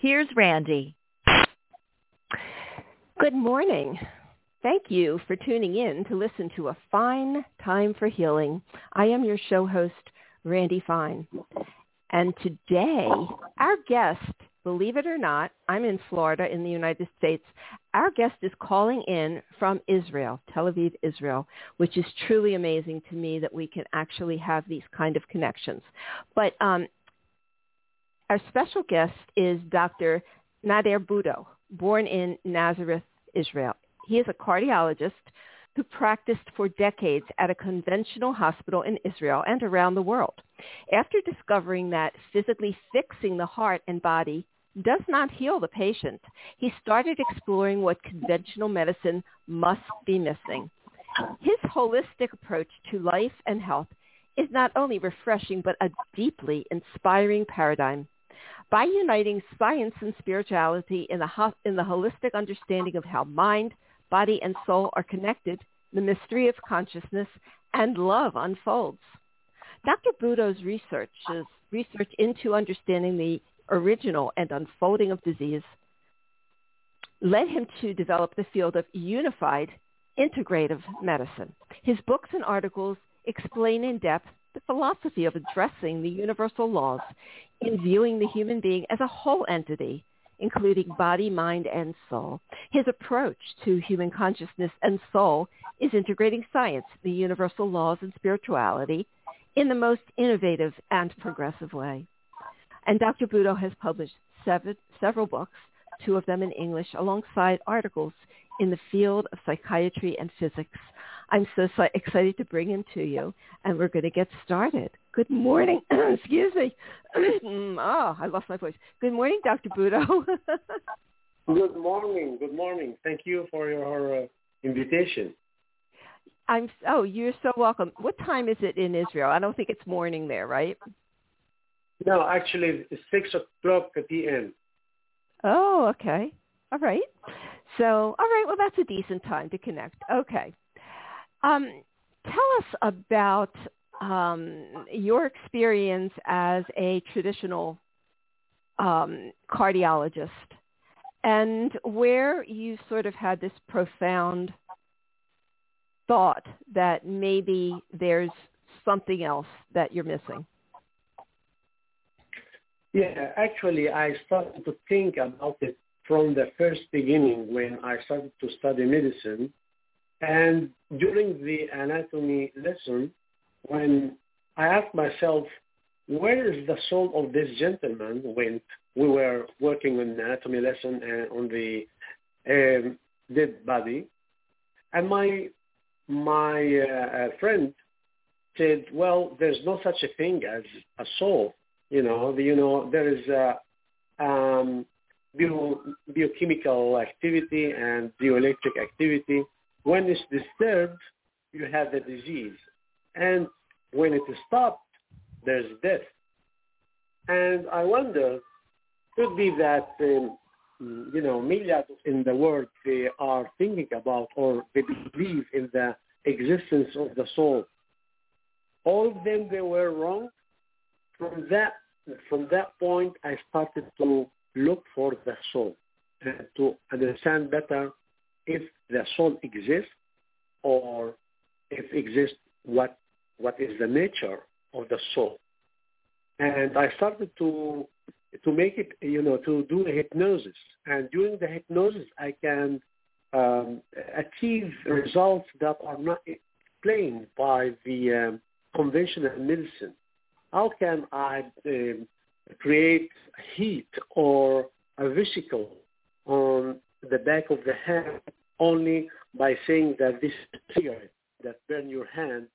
here's Randy. Good morning. Thank you for tuning in to listen to A Fine Time for Healing. I am your show host, Randy Fine. And today, our guest, believe it or not, I'm in Florida in the United States. Our guest is calling in from Israel, Tel Aviv, Israel, which is truly amazing to me that we can actually have these kind of connections. But um, our special guest is Dr. Nader Butto, born in Nazareth, Israel. He is a cardiologist who practiced for decades at a conventional hospital in Israel and around the world. After discovering that physically fixing the heart and body does not heal the patient, he started exploring what conventional medicine must be missing. His holistic approach to life and health is not only refreshing but a deeply inspiring paradigm by uniting science and spirituality in the, ho- in the holistic understanding of how mind, body, and soul are connected, the mystery of consciousness and love unfolds. Dr. Butto's research, research into understanding the original and unfolding of disease led him to develop the field of unified integrative medicine. His books and articles explain in depth the philosophy of addressing the universal laws in viewing the human being as a whole entity, including body, mind, and soul. His approach to human consciousness and soul is integrating science, the universal laws, and spirituality in the most innovative and progressive way. And Dr. Butto has published seven, several books, two of them in English, alongside articles in the field of psychiatry and physics. I'm so, excited to bring him to you, and we're going to get started. Good morning. Excuse me. oh, I lost my voice. Good morning, Dr. Butto. Good morning. Good morning. Thank you for your uh, invitation. I'm oh, you're so welcome. What time is it in Israel? I don't think it's morning there, right? No, actually, it's six o'clock p.m. Oh, okay. All right. So, all right. Well, that's a decent time to connect. Okay. Um, tell us about um, your experience as a traditional um, cardiologist and where you sort of had this profound thought that maybe there's something else that you're missing. Yeah, actually, I started to think about it from the first beginning when I started to study medicine. And during the anatomy lesson, when I asked myself, where is the soul of this gentleman when we were working on anatomy lesson and on the um, dead body? And my my uh, friend said, well, there's no such a thing as a soul. You know, you know, there is a um, bio, biochemical activity and bioelectric activity. When it's disturbed, you have the disease. And when it is stopped, there's death. And I wonder, could be that, um, you know, millions in the world, they are thinking about or they believe in the existence of the soul. All of them, they were wrong. From that, from that point, I started to look for the soul and to understand better if the soul exists or if exists, what what is the nature of the soul. And I started to to make it, you know, to do a hypnosis. And during the hypnosis, I can um, achieve results that are not explained by the um, conventional medicine. How can I um, create heat or a vesicle on the back of the hand only by saying that this cigarette that burn your hand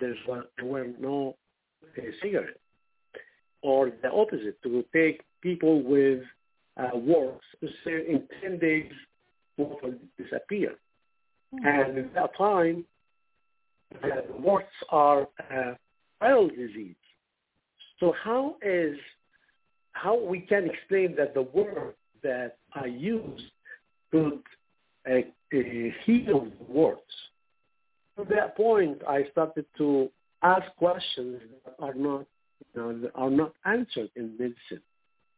there's one, there were no uh, cigarette. Or the opposite, to take people with uh, works to say in 10 days will disappear. Mm-hmm. And at that time, uh, warts are uh, viral disease. So how is how we can explain that the word that I used could uh, uh, heal warts? At that point, I started to ask questions that are not you know, are not answered in medicine,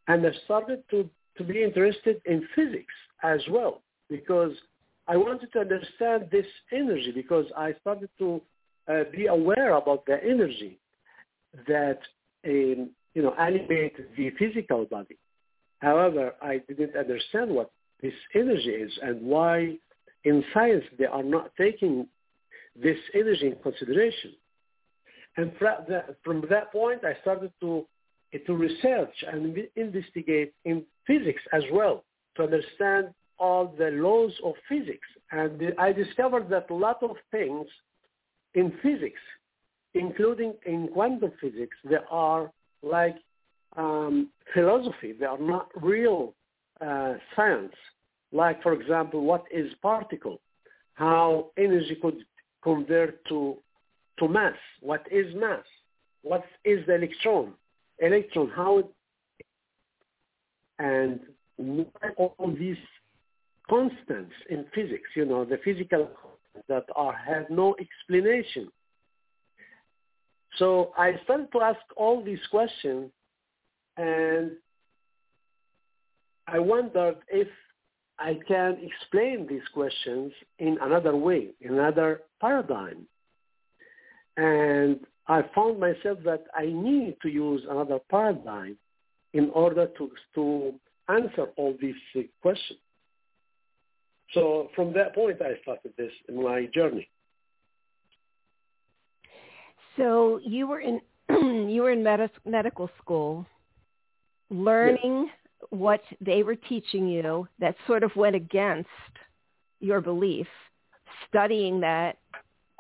and I started to to be interested in physics as well because I wanted to understand this energy because I started to uh, be aware about the energy that um, you know animates the physical body. However, I didn't understand what this energy is and why in science they are not taking this energy in consideration. And from that point, I started to to research and investigate in physics as well to understand all the laws of physics. And I discovered that a lot of things in physics, including in quantum physics, they are like um, philosophy. They are not real uh, science. Like, for example, what is particle? How energy could convert to to mass. What is mass? What is the electron? Electron, how it, and all these constants in physics, you know, the physical that are have no explanation. So I started to ask all these questions and I wondered if I can explain these questions in another way, in another paradigm. And I found myself that I need to use another paradigm in order to, to answer all these uh, questions. So from that point, I started this in my journey. So you were in you were in med- medical school, learning yes. What they were teaching you that sort of went against your belief, studying that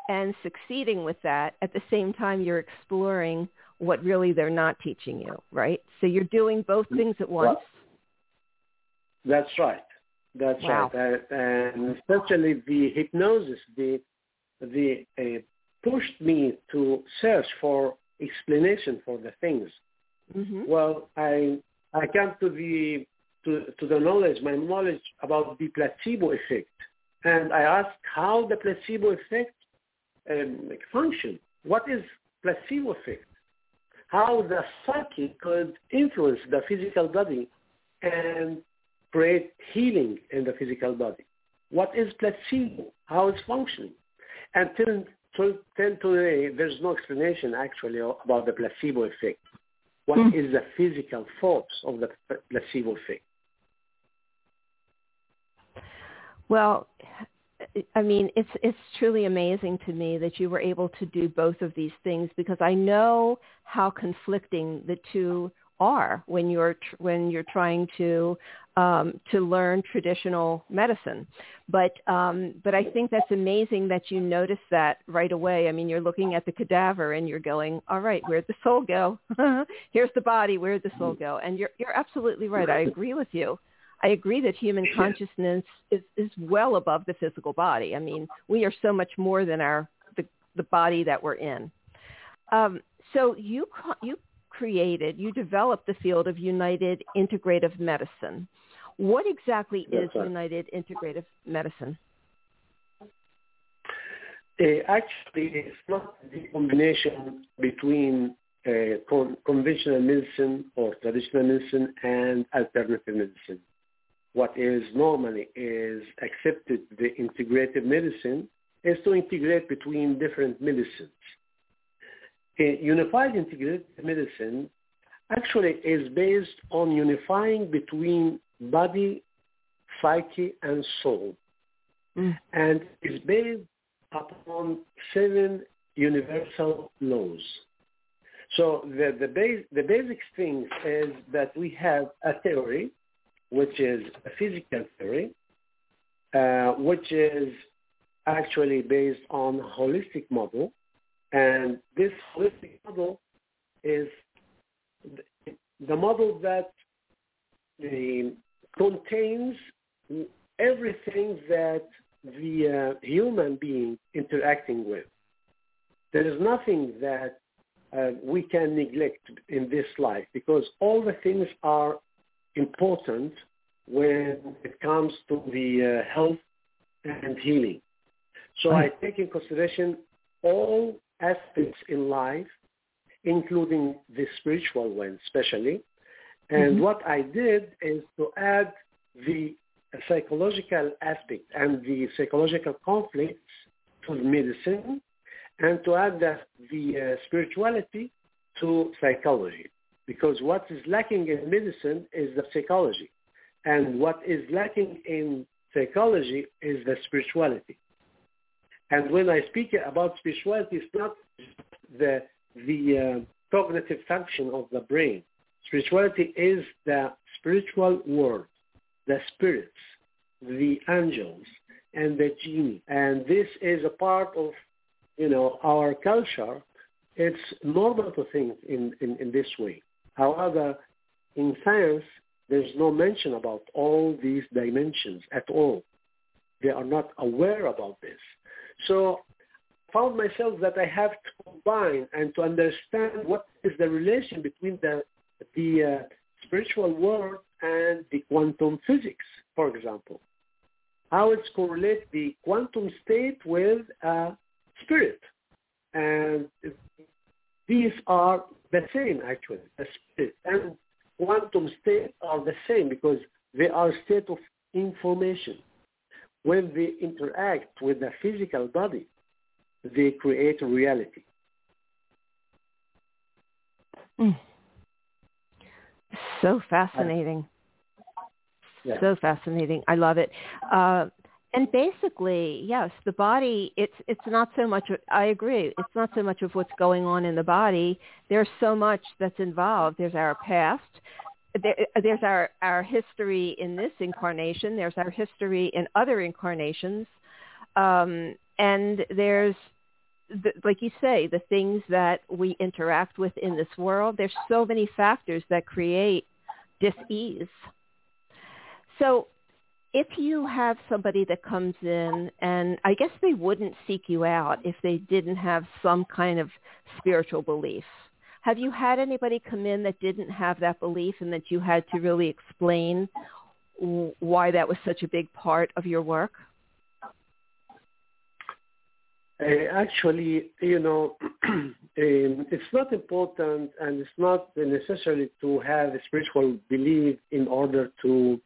and succeeding with that at the same time you're exploring what really they're not teaching you, right? So you're doing both things at once. That's right. That's wow. right. Uh, and especially the hypnosis, the the uh, pushed me to search for explanation for the things. Mm-hmm. Well, I I came to the to, to the knowledge, my knowledge about the placebo effect, and I asked how the placebo effect um, function. What is placebo effect? How the psyche could influence the physical body and create healing in the physical body. What is placebo? How it's functioning? And till, till, till today, there's no explanation actually about the placebo effect. What mm. is the physical force of the placebo effect? Well, I mean, it's it's truly amazing to me that you were able to do both of these things because I know how conflicting the two are when you're tr- when you're trying to um, to learn traditional medicine. But um, but I think that's amazing that you notice that right away. I mean, you're looking at the cadaver and you're going, all right, where'd the soul go? Here's the body. Where'd the soul go? And you're you're absolutely right. I agree with you. I agree that human consciousness is, is well above the physical body. I mean, we are so much more than our the, the body that we're in. Um, so you you created, you developed the field of United Integrative Medicine. What exactly is right. United Integrative Medicine? Uh, actually, it's not the combination between uh, con- conventional medicine or traditional medicine and alternative medicine what is normally is accepted the integrative medicine is to integrate between different medicines. Unified integrative medicine actually is based on unifying between body, psyche, and soul. Mm. And is based upon seven universal laws. So the, the, base, the basic thing is that we have a theory which is a physical theory, uh, which is actually based on holistic model. And this holistic model is the model that the, contains everything that the uh, human being interacting with. There is nothing that uh, we can neglect in this life because all the things are important when it comes to the uh, health and healing. So. I take in consideration all aspects in life, including the spiritual one especially. And mm-hmm. what I did is to add the psychological aspect and the psychological conflicts to medicine and to add the, the uh, spirituality to psychology. Because what is lacking in medicine is the psychology. And what is lacking in psychology is the spirituality. And when I speak about spirituality, it's not the, the uh, cognitive function of the brain. Spirituality is the spiritual world, the spirits, the angels, and the genie. And this is a part of, you know, our culture. It's normal to think in, in, in this way. However, in science, there's no mention about all these dimensions at all. They are not aware about this. So I found myself that I have to combine and to understand what is the relation between the, the uh, spiritual world and the quantum physics, for example. How it's correlate the quantum state with uh, spirit. And these are the same actually, the spirit and quantum state are the same because they are state of information. When they interact with the physical body, they create a reality. Mm. So fascinating. Yeah. So fascinating. I love it. Uh, and basically, yes, the body. It's it's not so much. I agree. It's not so much of what's going on in the body. There's so much that's involved. There's our past. There, there's our our history in this incarnation. There's our history in other incarnations, um, and there's the, like you say, the things that we interact with in this world. There's so many factors that create dis-ease. So if you have somebody that comes in and I guess they wouldn't seek you out if they didn't have some kind of spiritual belief. Have you had anybody come in that didn't have that belief and that you had to really explain why that was such a big part of your work? Uh, actually, you know, um, it's not important and it's not necessary to have a spiritual belief in order to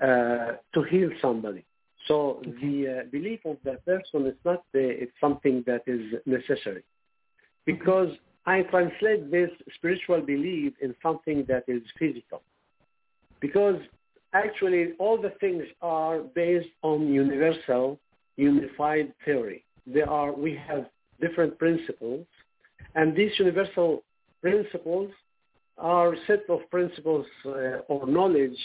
uh, to heal somebody. So the uh, belief of that person is not uh, it's something that is necessary, because I translate this spiritual belief in something that is physical, because actually all the things are based on universal, unified theory. There are we have different principles, and these universal principles are set of principles uh, or knowledge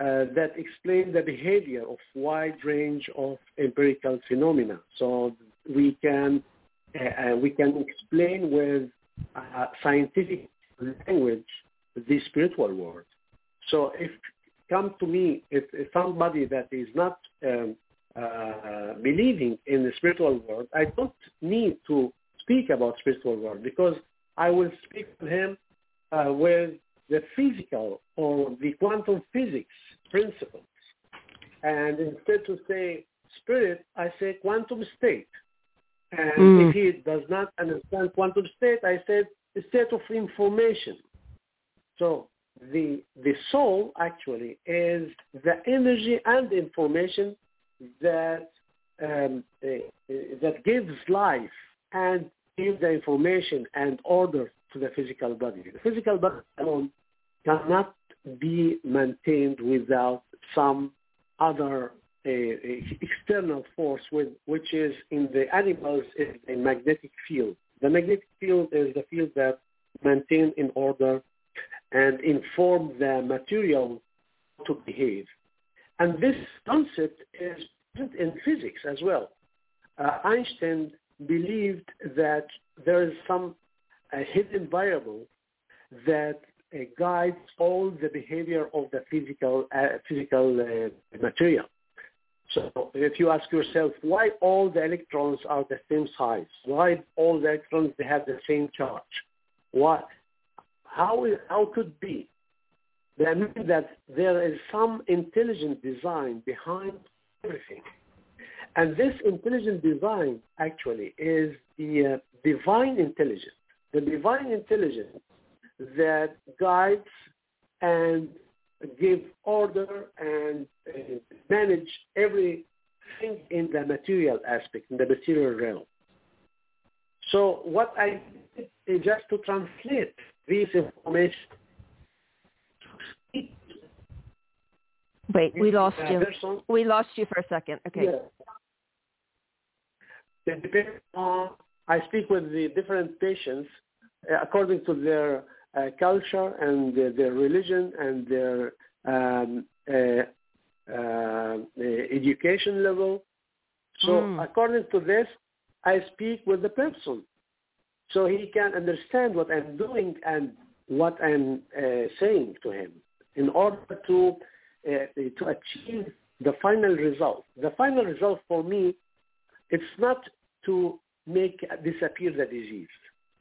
uh, that explain the behavior of wide range of empirical phenomena. So we can uh, uh we can explain with uh, scientific language the spiritual world. So if come to me, if, if somebody that is not um, uh, believing in the spiritual world, I don't need to speak about spiritual world because I will speak to him uh, with the physical or the quantum physics principles. And instead to say spirit, I say quantum state. And mm. if he does not understand quantum state, I said state of information. So the the soul actually is the energy and information that um, uh, that gives life and gives the information and order to the physical body. The physical body alone cannot be maintained without some other external force, with, which is in the animals is a magnetic field. The magnetic field is the field that maintain in order and inform the material to behave. And this concept is present in physics as well. Uh, Einstein believed that there is some hidden variable that uh, guides all the behavior of the physical uh, physical uh, material. So if you ask yourself why all the electrons are the same size, why all the electrons they have the same charge, what, how how could be? That means that there is some intelligent design behind everything. And this intelligent design actually is the uh, divine intelligence, the divine intelligence that guides and give order and uh, manage everything in the material aspect, in the material realm. So what I did is just to translate this information. Wait, we lost you. We lost you for a second. Okay. Yeah. It depends on, I speak with the different patients uh, according to their culture and their, religion and their um, uh, uh education level. So mm. according to this, I speak with the person so he can understand what I'm doing and what I'm uh, saying to him in order to to achieve the final result. The final result for me, it's not to make disappear the disease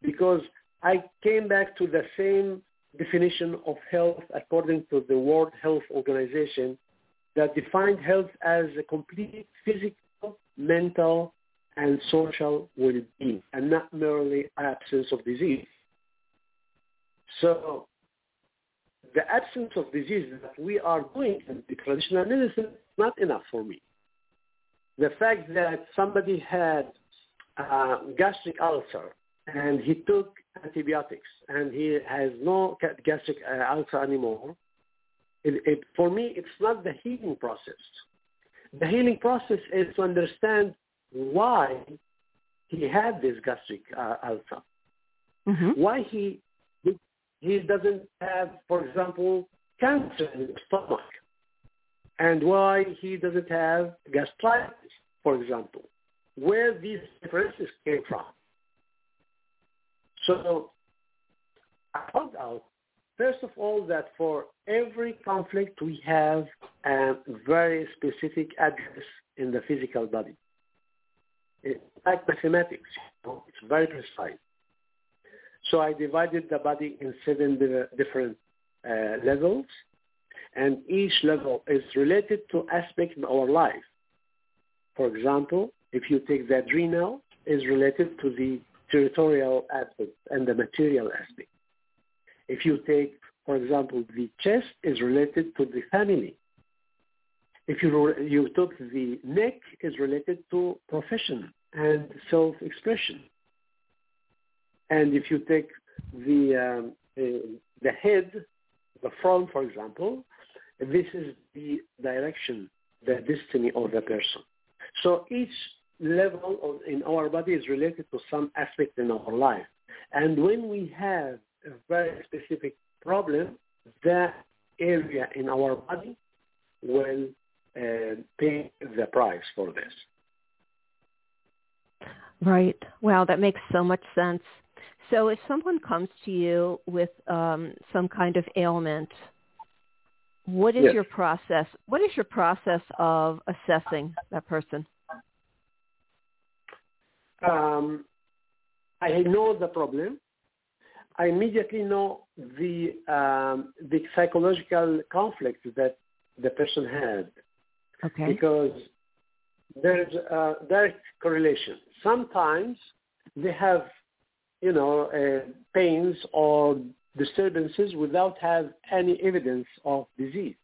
because I came back to the same definition of health according to the World Health Organization that defined health as a complete physical, mental, and social well-being and not merely absence of disease. So the absence of disease that we are doing in the traditional medicine is not enough for me. The fact that somebody had a gastric ulcer and he took antibiotics and he has no gastric uh, ulcer anymore, it, it, for me, it's not the healing process. The healing process is to understand why he had this gastric uh, ulcer, mm-hmm. why he he doesn't have, for example, cancer in the stomach, and why he doesn't have gastritis, for example, where these differences came from. So I found out, first of all, that for every conflict we have a very specific address in the physical body. It's like mathematics. You know? It's very precise. So I divided the body in seven different uh, levels, and each level is related to aspect in our life. For example, if you take the adrenal, is related to the territorial aspect and the material aspect. If you take, for example, the chest is related to the family. If you, you took the neck is related to profession and self-expression. And if you take the, um, uh, the head, the front, for example, this is the direction, the destiny of the person. So each level of, in our body is related to some aspect in our life. And when we have a very specific problem, that area in our body will uh, pay the price for this. Right. Wow, that makes so much sense. So if someone comes to you with um, some kind of ailment, what is yes. your process? What is your process of assessing that person? Um, I know the problem. I immediately know the um, the psychological conflict that the person had. Okay. Because there's a direct correlation. Sometimes they have, you know, uh, pains or disturbances without have any evidence of disease.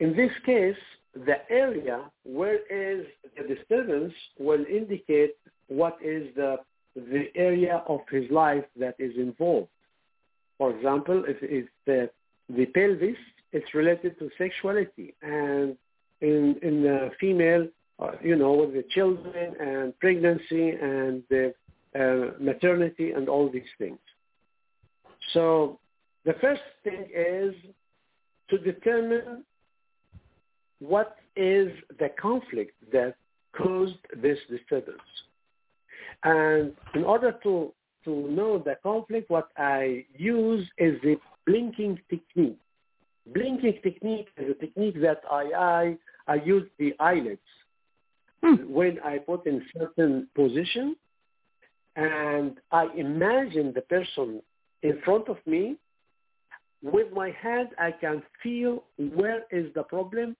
In this case, the area where is the disturbance will indicate what is the the area of his life that is involved. For example, if the, the pelvis, it's related to sexuality, and in in the female, uh, you know, with the children and pregnancy and the uh, maternity and all these things. So the first thing is to determine what is the conflict that caused this disturbance. And in order to to know the conflict, what I use is the blinking technique. Blinking technique is a technique that I I, I use the eyelids Hmm. when I put in certain position and I imagine the person in front of me. With my hand, I can feel where is the problem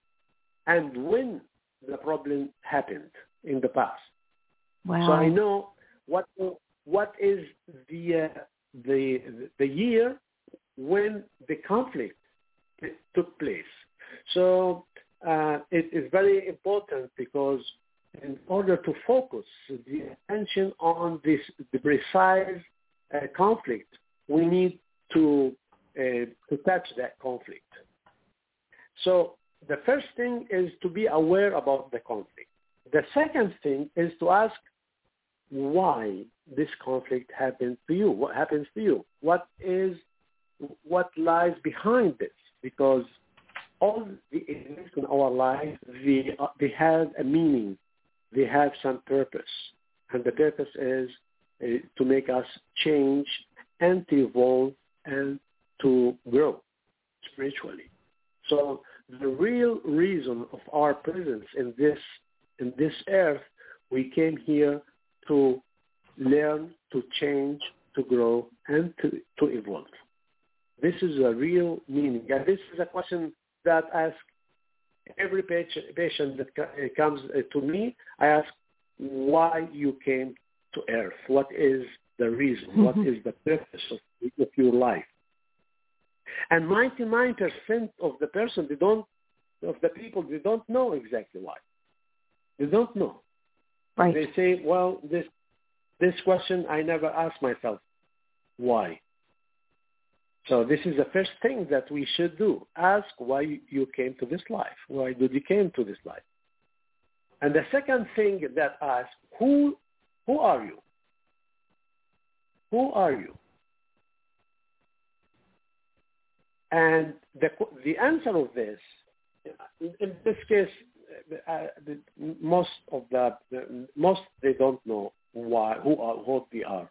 and when the problem happened in the past. Wow. So I know what what is the uh, the the year when the conflict took place. So uh, it is very important because in order to focus the attention on this the precise uh, conflict, we need to uh, to touch that conflict. So the first thing is to be aware about the conflict. The second thing is to ask why this conflict happened to you. What happens to you? What is what lies behind this? Because all the events in our life, they, they have a meaning. They have some purpose. And the purpose is uh, to make us change and to evolve and to grow spiritually. So the real reason of our presence in this in this earth, we came here to learn, to change, to grow, and to, to evolve. This is a real meaning. And this is a question that I ask every patient that comes to me. I ask why you came to earth. What is the reason? Mm-hmm. What is the purpose of, of your life? And 99% of the person, they don't, of the people, they don't know exactly why. They don't know. Right. They say, well, this this question I never asked myself. Why? So this is the first thing that we should do. Ask why you came to this life. Why did you came to this life? And the second thing that ask, who who are you? Who are you? And the the answer of this, in this case, uh, the, most of the, the, most they don't know why who are what they are.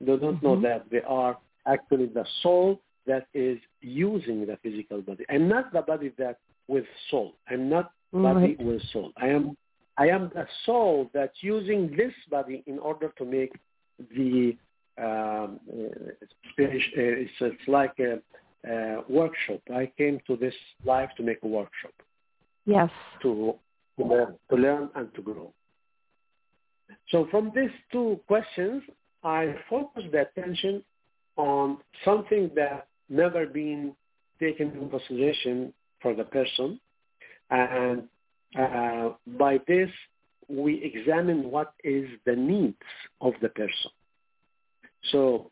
They don't mm-hmm. know that they are actually the soul that is using the physical body. I'm not the body that with soul. I'm not body Right. with soul. I am I am the soul that's using this body in order to make the um, uh, it's, it's like a, a workshop. I came to this life to make a workshop Yes. to to learn, to learn and to grow. So from these two questions, I focus the attention on something that never been taken into consideration for the person, and uh, by this we examine what is the needs of the person. So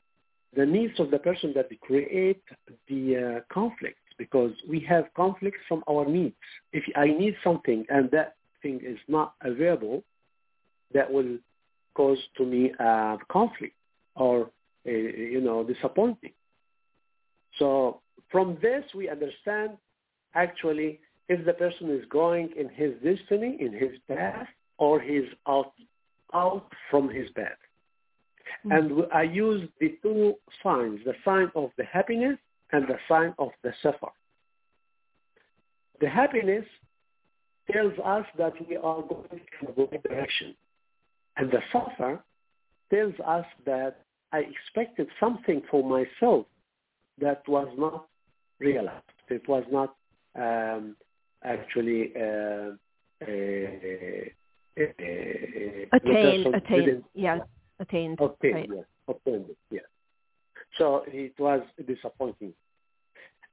the needs of the person that create the uh, conflict because we have conflicts from our needs. If I need something and that thing is not available, that will cause to me a conflict or a, you know disappointing. So from this we understand actually if the person is going in his destiny, in his path, or he's out out from his path. Mm-hmm. And I use the two signs, the sign of the happiness and the sign of the suffer. The happiness tells us that we are going in the right direction. And the suffer tells us that I expected something for myself that was not realized. It was not um, actually uh, uh, uh, Attain, the person attain, yes, attained. obtain, right. yes, obtained yes. So it was disappointing.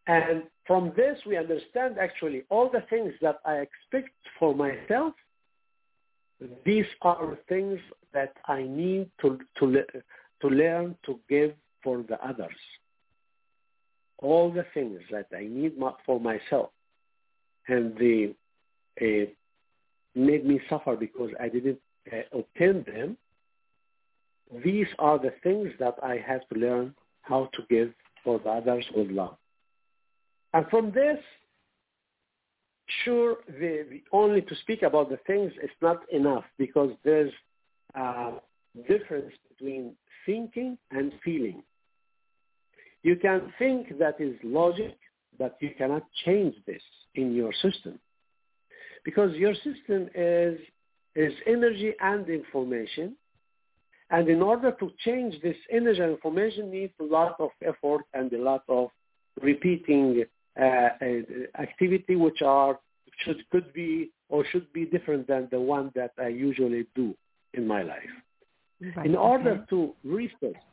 And from this, we understand actually all the things that I expect for myself. These are things that I need to to le- to learn to give for the others. All the things that I need my, for myself, and they uh, made me suffer because I didn't uh, obtain them. These are the things that I have to learn how to give for the others with love. And from this, sure, the, the only to speak about the things is not enough because there's uh, difference between thinking and feeling. You can think that is logic, but you cannot change this in your system because your system is, is energy and information. And in order to change this energy and information needs a lot of effort and a lot of repeating uh, uh activity which are should could be or should be different than the one that I usually do in my life. Right. In order okay. to reset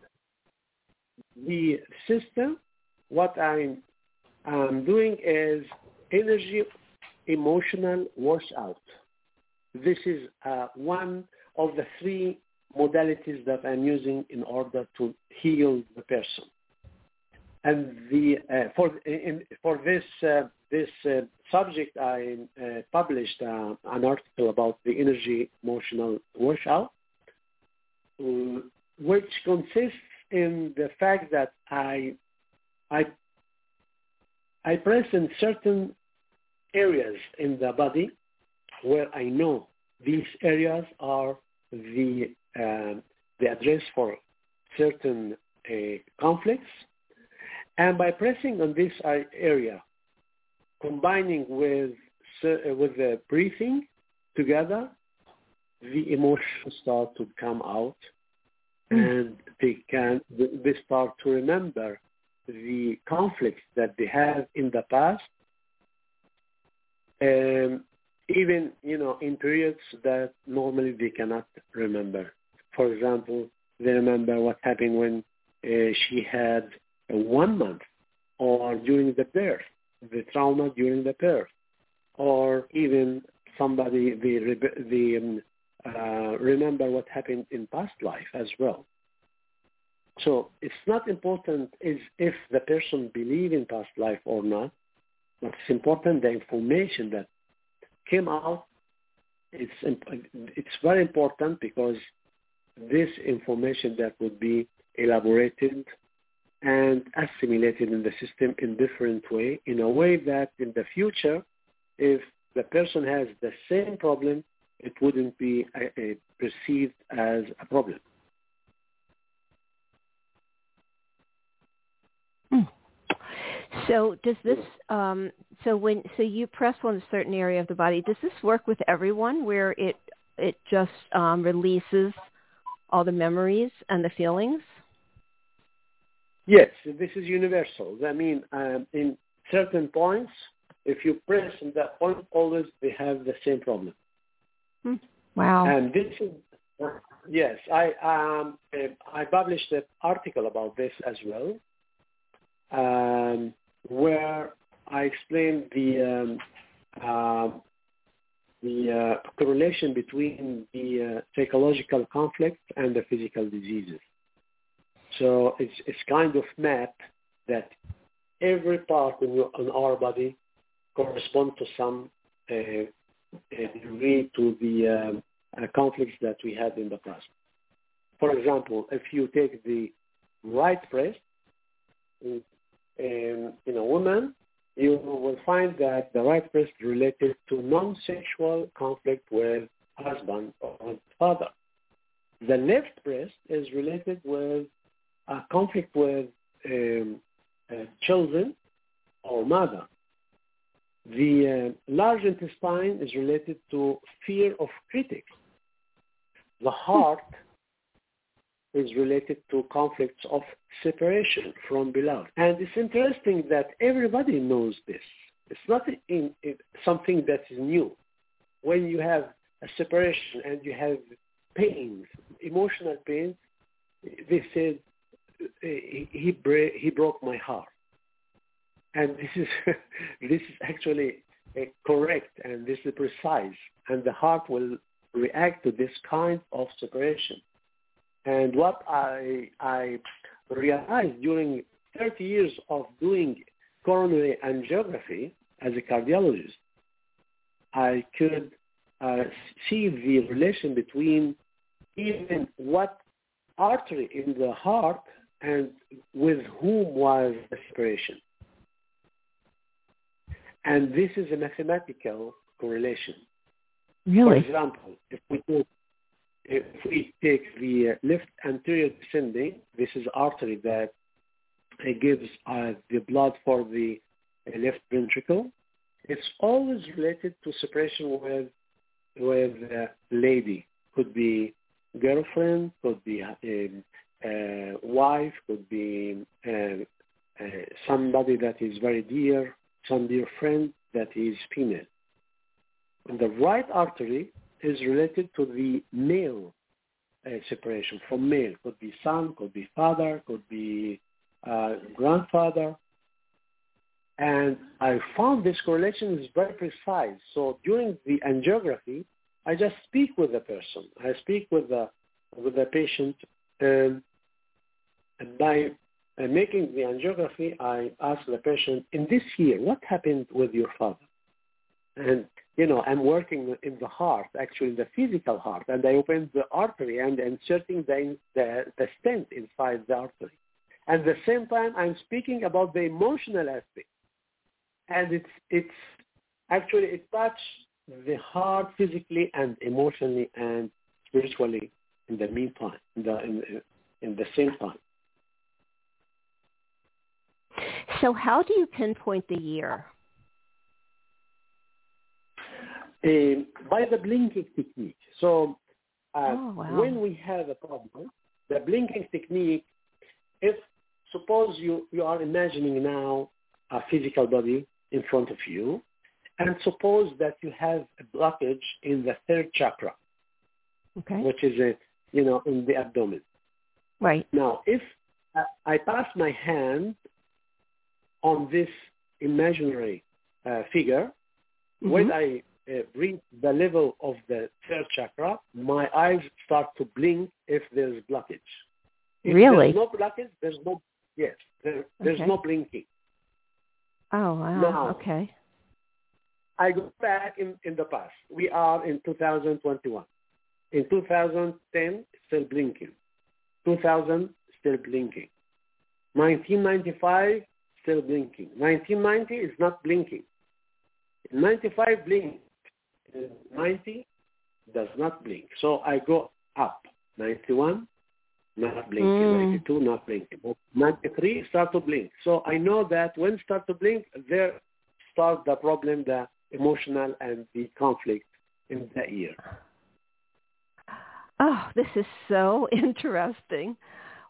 the system, what I'm, I'm doing is energy emotional washout. This is uh, one of the three modalities that I'm using in order to heal the person. And the, uh, for, in, for this, uh, this uh, subject, I uh, published uh, an article about the energy emotional washout, which consists in the fact that I, I, I press in certain areas in the body where I know these areas are the, uh, the address for certain uh, conflicts. And by pressing on this area, combining with, uh, with the breathing together, the emotions start to come out mm. and they can they start to remember the conflicts that they have in the past um, even you know in periods that normally they cannot remember for example they remember what happened when uh, she had one month or during the birth the trauma during the birth or even somebody the the um, uh, remember what happened in past life as well. So it's not important is if the person believe in past life or not. What's important the information that came out. It's it's very important because this information that would be elaborated and assimilated in the system in different way, in a way that in the future, if the person has the same problem, it wouldn't be uh, uh, perceived as a problem. Hmm. So does this um, so when so you press on a certain area of the body, does this work with everyone where it it just um, releases all the memories and the feelings? Yes, this is universal. I mean, um, in certain points, if you press on that point, always they have the same problem. Hmm. Wow. And this is, yes, I, um, I published an article about this as well, um, where I explained the, um, uh, the uh, correlation between the uh, psychological conflict and the physical diseases. So it's, it's kind of map that every part in, your, in our body correspond to some uh, degree to the um, uh, conflicts that we had in the past. For example, if you take the right breast in, in a woman, you will find that the right breast related to non-sexual conflict with husband or father. The left breast is related with a conflict with um, uh, children or mother. The uh, large intestine is related to fear of critics. The heart is related to conflicts of separation from beloved. And it's interesting that everybody knows this. It's not in, in something that is new. When you have a separation and you have pains, emotional pains, they said, he, he, he broke my heart and this is this is actually uh, correct and this is precise and the heart will react to this kind of separation and what i i realized during 30 years of doing coronary angiography as a cardiologist i could uh, see the relation between even what artery in the heart and with whom was the separation and this is a mathematical correlation. Really? For example, if we take, if we take the left anterior descending, this is artery that uh, gives uh, the blood for the uh, left ventricle. It's always related to separation with with a lady. Could be girlfriend, could be um, uh, wife, could be uh, uh, somebody that is very dear, some dear friend that is female. And the right artery is related to the male uh, separation from male. Could be son, could be father, could be uh, grandfather. And I found this correlation is very precise. So during the angiography, I just speak with the person. I speak with the with the patient, um, and by uh, making the angiography, I ask the patient, in this year, what happened with your father? And you know, I'm working in the heart, actually in the physical heart, and I open the artery and inserting the, the, the stent inside the artery. At the same time, I'm speaking about the emotional aspect. And it's, it's actually, it touches the heart physically and emotionally and spiritually in the meantime, in the, in, in the same time. So how do you pinpoint the year? Uh, by the blinking technique. So uh, oh, wow. when we have a problem, the blinking technique, if suppose you, you are imagining now a physical body in front of you, and suppose that you have a blockage in the third chakra, okay. which is a, you know in the abdomen. Right. Now, if I pass my hand on this imaginary uh, figure, mm-hmm. when I uh, reach the level of the third chakra, my eyes start to blink if there's blockage. If really? There's no blockage. There's no yes. There, there's okay. no blinking. Oh wow. Now, okay. I go back in, in the past. We are in 2021. In 2010, still blinking. 2000, still blinking. 1995, still blinking. 1990 is not blinking. 95 blink. 90 does not blink. So I go up. 91, not blinking. Mm. 92, not blinking. 93, start to blink. So I know that when start to blink, there starts the problem, the emotional and the conflict in the ear. Oh, this is so interesting.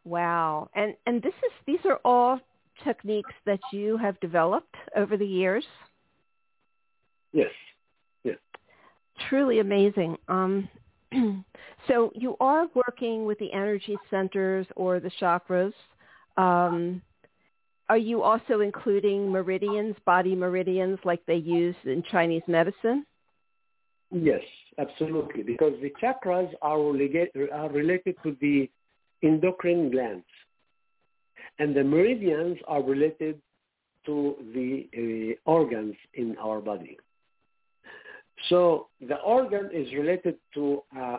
Wow. And and this is these are all techniques that you have developed over the years? Yes. Yes. Truly amazing. Um, so you are working with the energy centers or the chakras. Um, are you also including meridians, body meridians, like they use in Chinese medicine? Yes, absolutely, because the chakras are related, are related to the endocrine glands, and the meridians are related to the uh, organs in our body. So the organ is related to uh,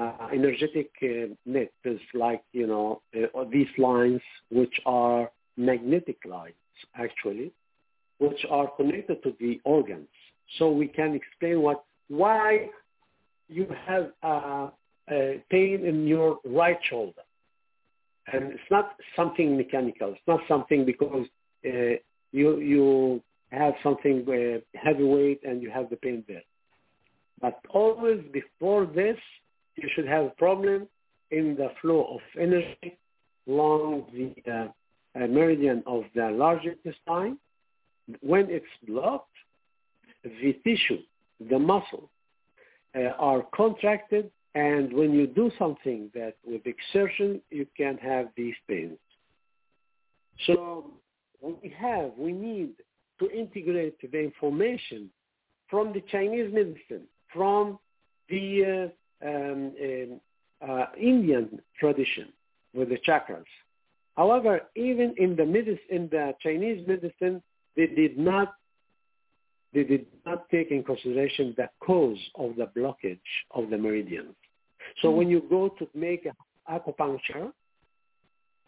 uh, energetic uh, nets, like you know uh, these lines, which are magnetic lines, actually, which are connected to the organs. So we can explain what why you have a pain in your right shoulder, and it's not something mechanical. It's not something because uh, you you have something uh, heavyweight and you have the pain there. But always before this, you should have a problem in the flow of energy along the uh, uh, meridian of the large intestine. When it's blocked, the tissue, the muscle, uh, are contracted, and when you do something that with exertion, you can have these pains. So what we have, we need to integrate the information from the Chinese medicine, from the uh, um, um, uh, Indian tradition with the chakras. However, even in the medicine, in the Chinese medicine, they did not they did not take in consideration the cause of the blockage of the meridians. So mm-hmm. when you go to make acupuncture, uh,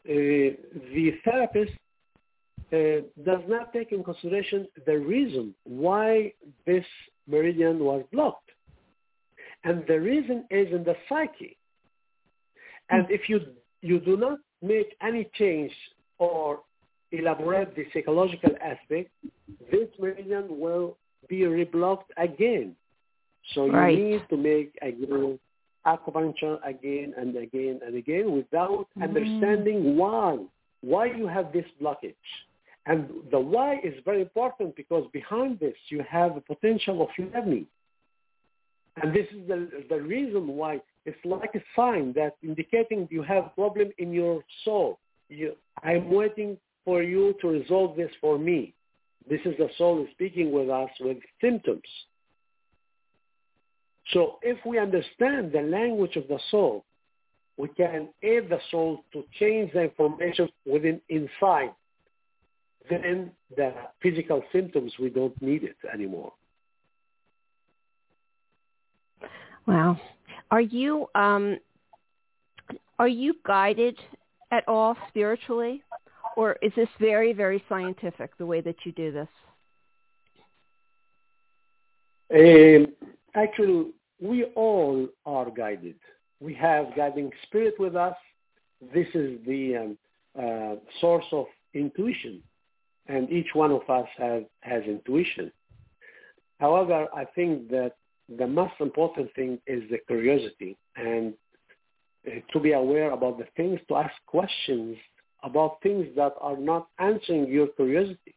the therapist uh, does not take in consideration the reason why this meridian was blocked. And the reason is in the psyche. And if you, you do not make any change or elaborate the psychological aspect, this meridian will be reblocked again. So you Right. need to make a again acupuncture again and again and again without Mm. understanding why, why you have this blockage. And the why is very important because behind this you have a potential of learning. And this is the, the reason why it's like a sign that indicating you have problem in your soul. You, I'm waiting for you to resolve this for me. This is the soul speaking with us with symptoms. So if we understand the language of the soul, we can aid the soul to change the information within inside. Then the physical symptoms, we don't need it anymore. Wow. Are you um, are you guided at all spiritually, or is this very very scientific the way that you do this? Um, actually, we all are guided. We have guiding spirit with us. This is the um, uh, source of intuition, and each one of us has, has intuition. However, I think that the most important thing is the curiosity and uh, to be aware about the things, to ask questions about things that are not answering your curiosity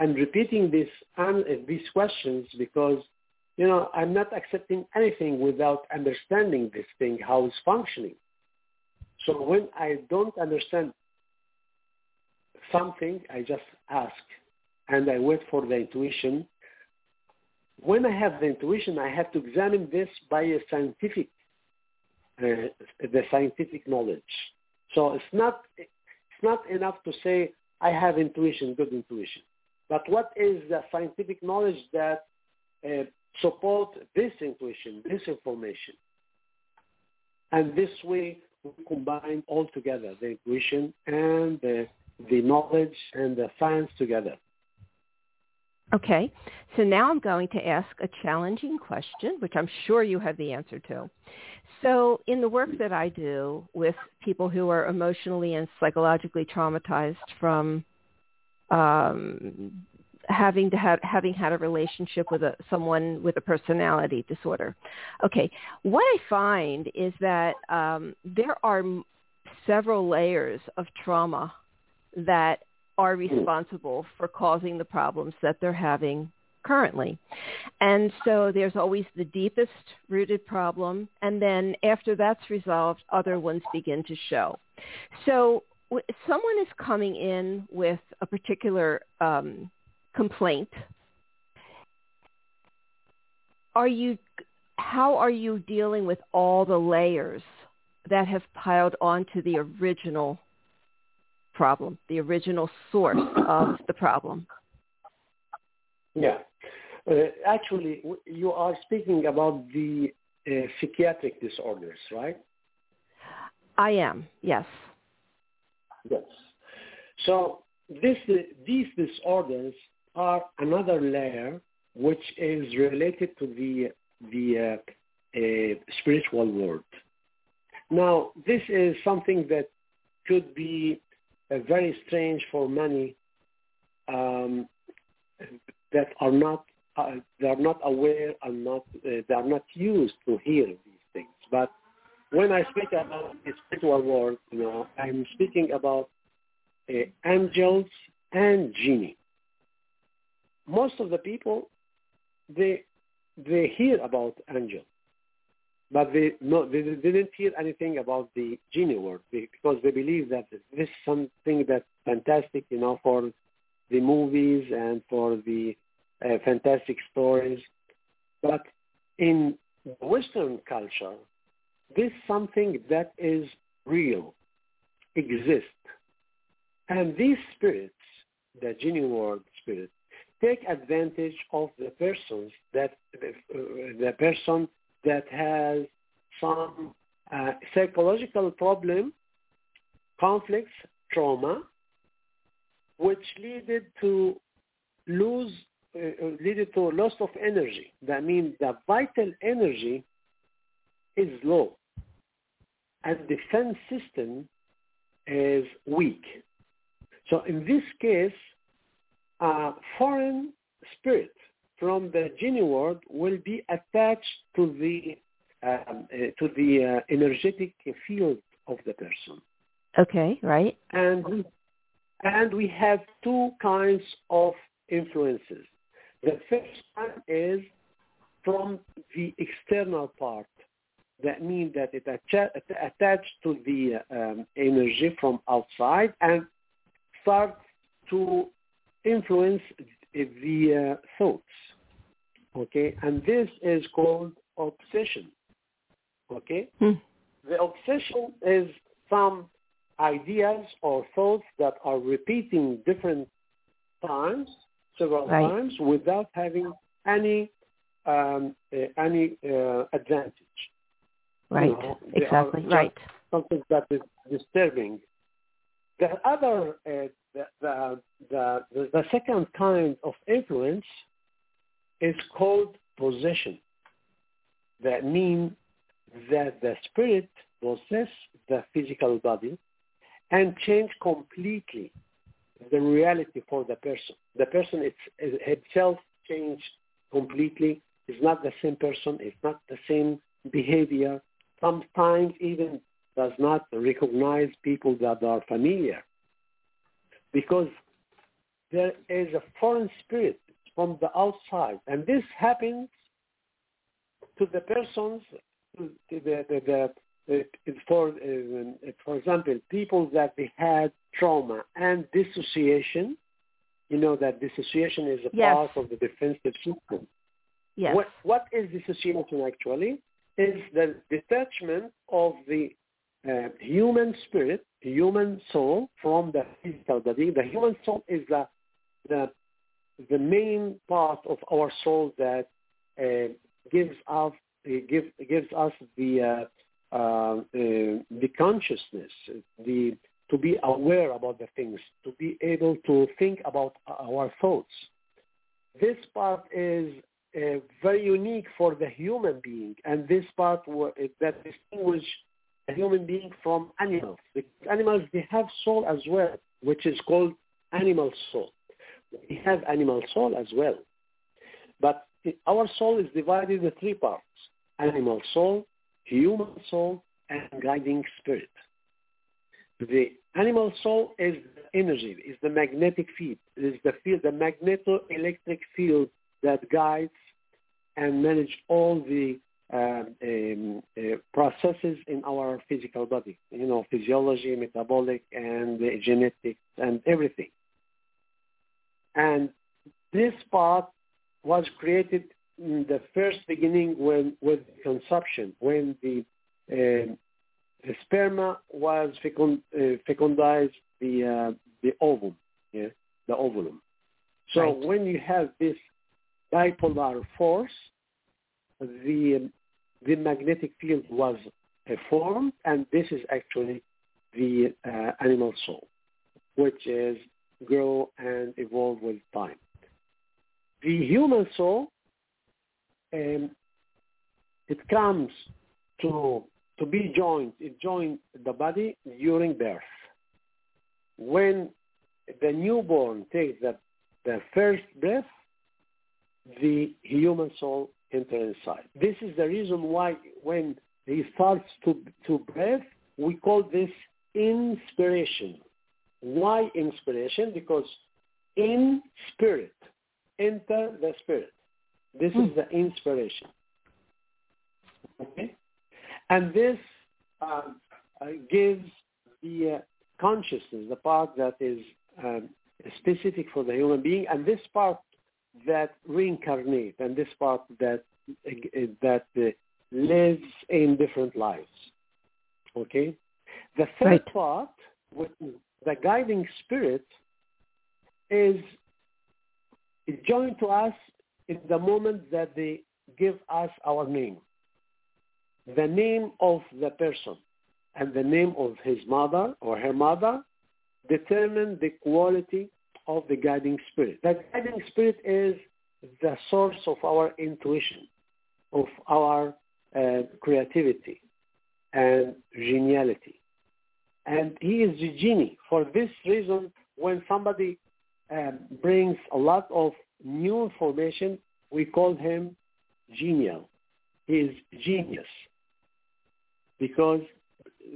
and repeating this uh, these questions because you know I'm not accepting anything without understanding this thing how it's functioning. So when I don't understand something, I just ask and I wait for the intuition. When I have the intuition, I have to examine this by a scientific, uh, the scientific knowledge. So it's not it's not enough to say I have intuition, good intuition. But what is the scientific knowledge that uh, support this intuition, this information? And this way we combine all together, the intuition and the, the knowledge and the science together. Okay, so now I'm going to ask a challenging question, which I'm sure you have the answer to. So in the work that I do with people who are emotionally and psychologically traumatized from um, having to have having had a relationship with a, someone with a personality disorder. Okay, what I find is that um, there are several layers of trauma that are responsible for causing the problems that they're having currently. And so there's always the deepest rooted problem, and then after that's resolved, other ones begin to show. So someone is coming in with a particular um, complaint. Are you, how are you dealing with all the layers that have piled onto the original problem, the original source of the problem? Yeah. Uh, actually, you are speaking about the uh, psychiatric disorders, right? I am, yes. Yes. So this, these disorders are another layer which is related to the, the uh, uh, spiritual world. Now, this is something that could be uh, very strange for many um, that are not uh, they are not aware and not uh, they are not used to hear these things. But when I speak about the spiritual world, you know, I'm speaking about uh, angels and genie. Most of the people they they hear about angels, but they no they didn't hear anything about the genie world because they believe that this is something that's fantastic, you know, for the movies and for the uh, fantastic stories. But in Western culture, this is something that is real, exists. And these spirits, the genie world spirits, take advantage of the persons that uh, the person that has some uh, psychological problem, conflicts, trauma, which leaded to lose uh, leading to loss of energy. That means the vital energy is low, and defense system is weak. So in this case, a foreign spirit from the genie world will be attached to the um, uh, to the uh, energetic field of the person. Okay, right. And we, and we have two kinds of influences. The first one is from the external part. That means that it atta- attached to the um, energy from outside and starts to influence the uh, thoughts. Okay, and this is called obsession. Okay, Hmm. the obsession is some ideas or thoughts that are repeating different times, several Right. times, without having any um, uh, any uh, advantage. Right. know, exactly. Right. Something that is disturbing. The other, uh, the, the, the, the, second kind of influence is called possession. That means that the spirit possess the physical body and change completely the reality for the person. The person it's, itself changed completely. It's not the same person. It's not the same behavior. Sometimes even does not recognize people that are familiar because there is a foreign spirit from the outside. And this happens to the persons, to the, the, the, for, uh, for example, people that they had trauma and dissociation. You know that dissociation is a Yes. part of the defensive system. Yes. What, what is dissociation actually? Is the detachment of the uh, human spirit, human soul from the physical body. The human soul is the, the, the main part of our soul that uh, gives us uh, give, gives us the uh, uh, uh, the consciousness, the to be aware about the things, to be able to think about our thoughts. This part is uh, very unique for the human being, and this part that distinguish a human being from animals. Animals they have soul as well, which is called animal soul. We have animal soul as well, but our soul is divided into three parts: animal soul, human soul, and guiding spirit. The animal soul is the energy, is the magnetic field, is the field, the magneto-electric field that guides and manage all the um, um, uh, processes in our physical body, you know, physiology, metabolic, and genetics, and everything. And this part was created in the first beginning when with conception, when the um, the sperma was fecund, uh, fecundized the uh, the ovum, yeah, the ovulum. So Right. when you have this bipolar force, the the magnetic field was formed, and this is actually the uh, animal soul, which is grow and evolve with time. The human soul, um, it comes to to be joined. It joins the body during birth. When the newborn takes the, the first breath, the human soul enters inside. This is the reason why when he starts to, to breathe, we call this inspiration. Why inspiration? Because in spirit, enter the spirit. This is the inspiration. Okay? And this um, uh, gives the uh, consciousness, the part that is um, specific for the human being, and this part that reincarnate, and this part that that uh, lives in different lives. Okay, the third Right. part, with the guiding spirit, is is joined to us in the moment that they give us our name the name of the person and the name of his mother or her mother determine the quality of the guiding spirit. The guiding spirit is the source of our intuition, of our uh, creativity and geniality. And he is the genie. For this reason, when somebody um, brings a lot of new information, we call him genial. He is genius because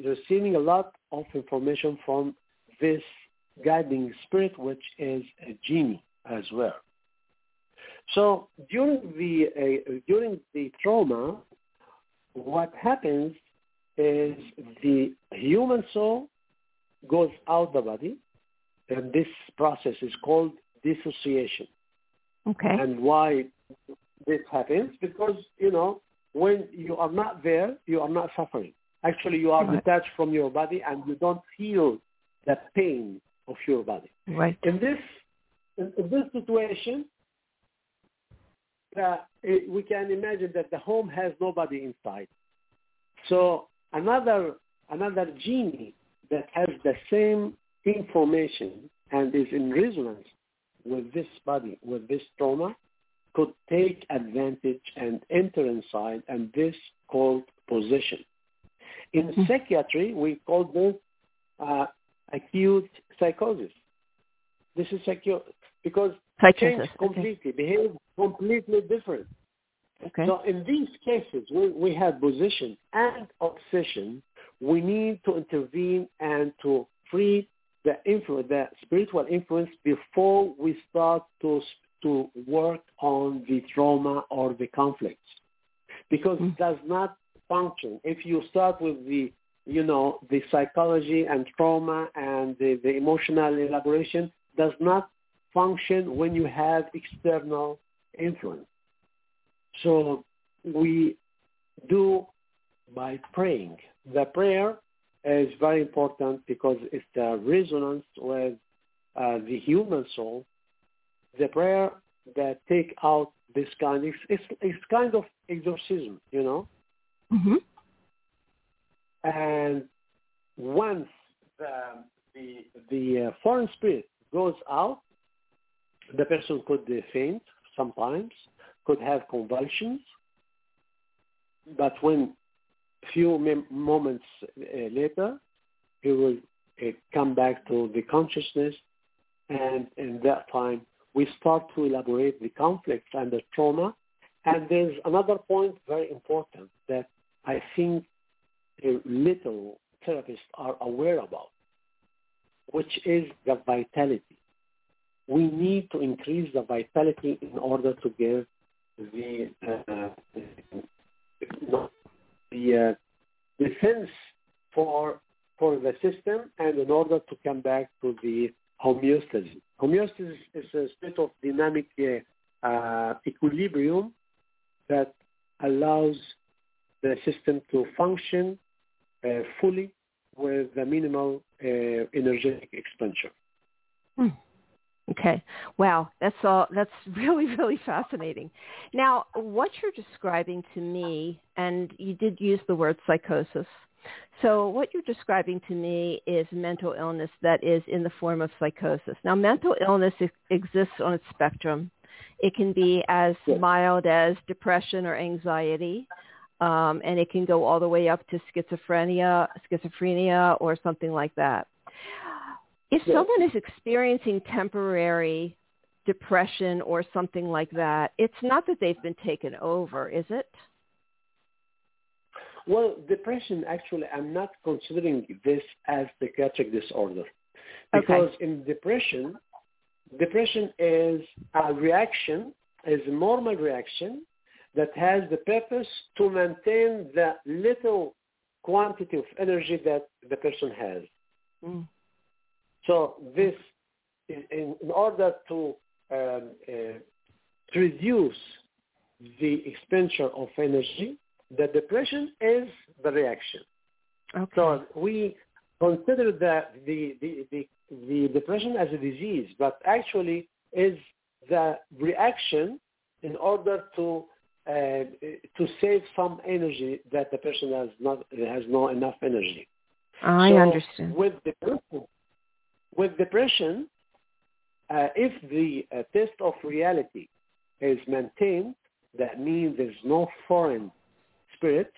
receiving a lot of information from this guiding spirit, which is a genie as well. So during the uh, during the trauma, what happens is the human soul goes out the body, and this process is called dissociation. Okay. And why this happens? Because you know when you are not there, you are not suffering. Actually, you are detached from your body, and you don't feel the pain of your body. Right. In this in, in this situation, uh, it, we can imagine that the home has nobody inside. So another another genie that has the same information and is in resonance with this body, with this trauma, could take advantage and enter inside, and this called possession. In Mhm. psychiatry, we call this uh, acute psychosis. This is acute because Psychosis. change Okay. completely, behave completely different. Okay. So in these cases, when we have possession and obsession, we need to intervene and to free the influence, the spiritual influence before we start to to work on the trauma or the conflicts, because Mm. it does not function. If you start with the you know the psychology and trauma and the, the emotional elaboration does not function when you have external influence. So we do by praying. The prayer is very important because it's the resonance with uh, the human soul. The prayer that take out this kind, it's, it's, it's kind of exorcism, you know. hmm And once the the, the uh, foreign spirit goes out, the person could faint sometimes, could have convulsions, but when few moments uh, later, he will uh, come back to the consciousness, and in that time, we start to elaborate the conflicts and the trauma. And there's another point very important that I think little therapists are aware about, which is the vitality. We need to increase the vitality in order to give the uh, the uh, defense for for the system and in order to come back to the homeostasis. Homeostasis is a state of dynamic uh, uh, equilibrium that allows the system to function fully with the minimal uh, energetic expenditure. Hmm. Okay. Wow, that's all. That's really, really fascinating. Now, what you're describing to me, and you did use the word psychosis. So what you're describing to me is mental illness that is in the form of psychosis. Now, mental illness exists on a spectrum. It can be as mild as depression or anxiety, um, and it can go all the way up to schizophrenia, schizophrenia, or something like that. If Yes. someone is experiencing temporary depression or something like that, it's not that they've been taken over, is it? Well, depression, actually, I'm not considering this as psychiatric disorder. Okay. Because in depression, depression is a reaction, is a normal reaction that has the purpose to maintain the little quantity of energy that the person has. Mm. So this, in, in in order to, um, uh, reduce the expenditure of energy, the depression is the reaction. Okay. So we consider that the, the, the, the depression as a disease, but actually is the reaction in order to uh, to save some energy that the person has not has no enough energy. I So understand. With depression, with depression, uh, if the uh, test of reality is maintained, that means there's no foreign spirit,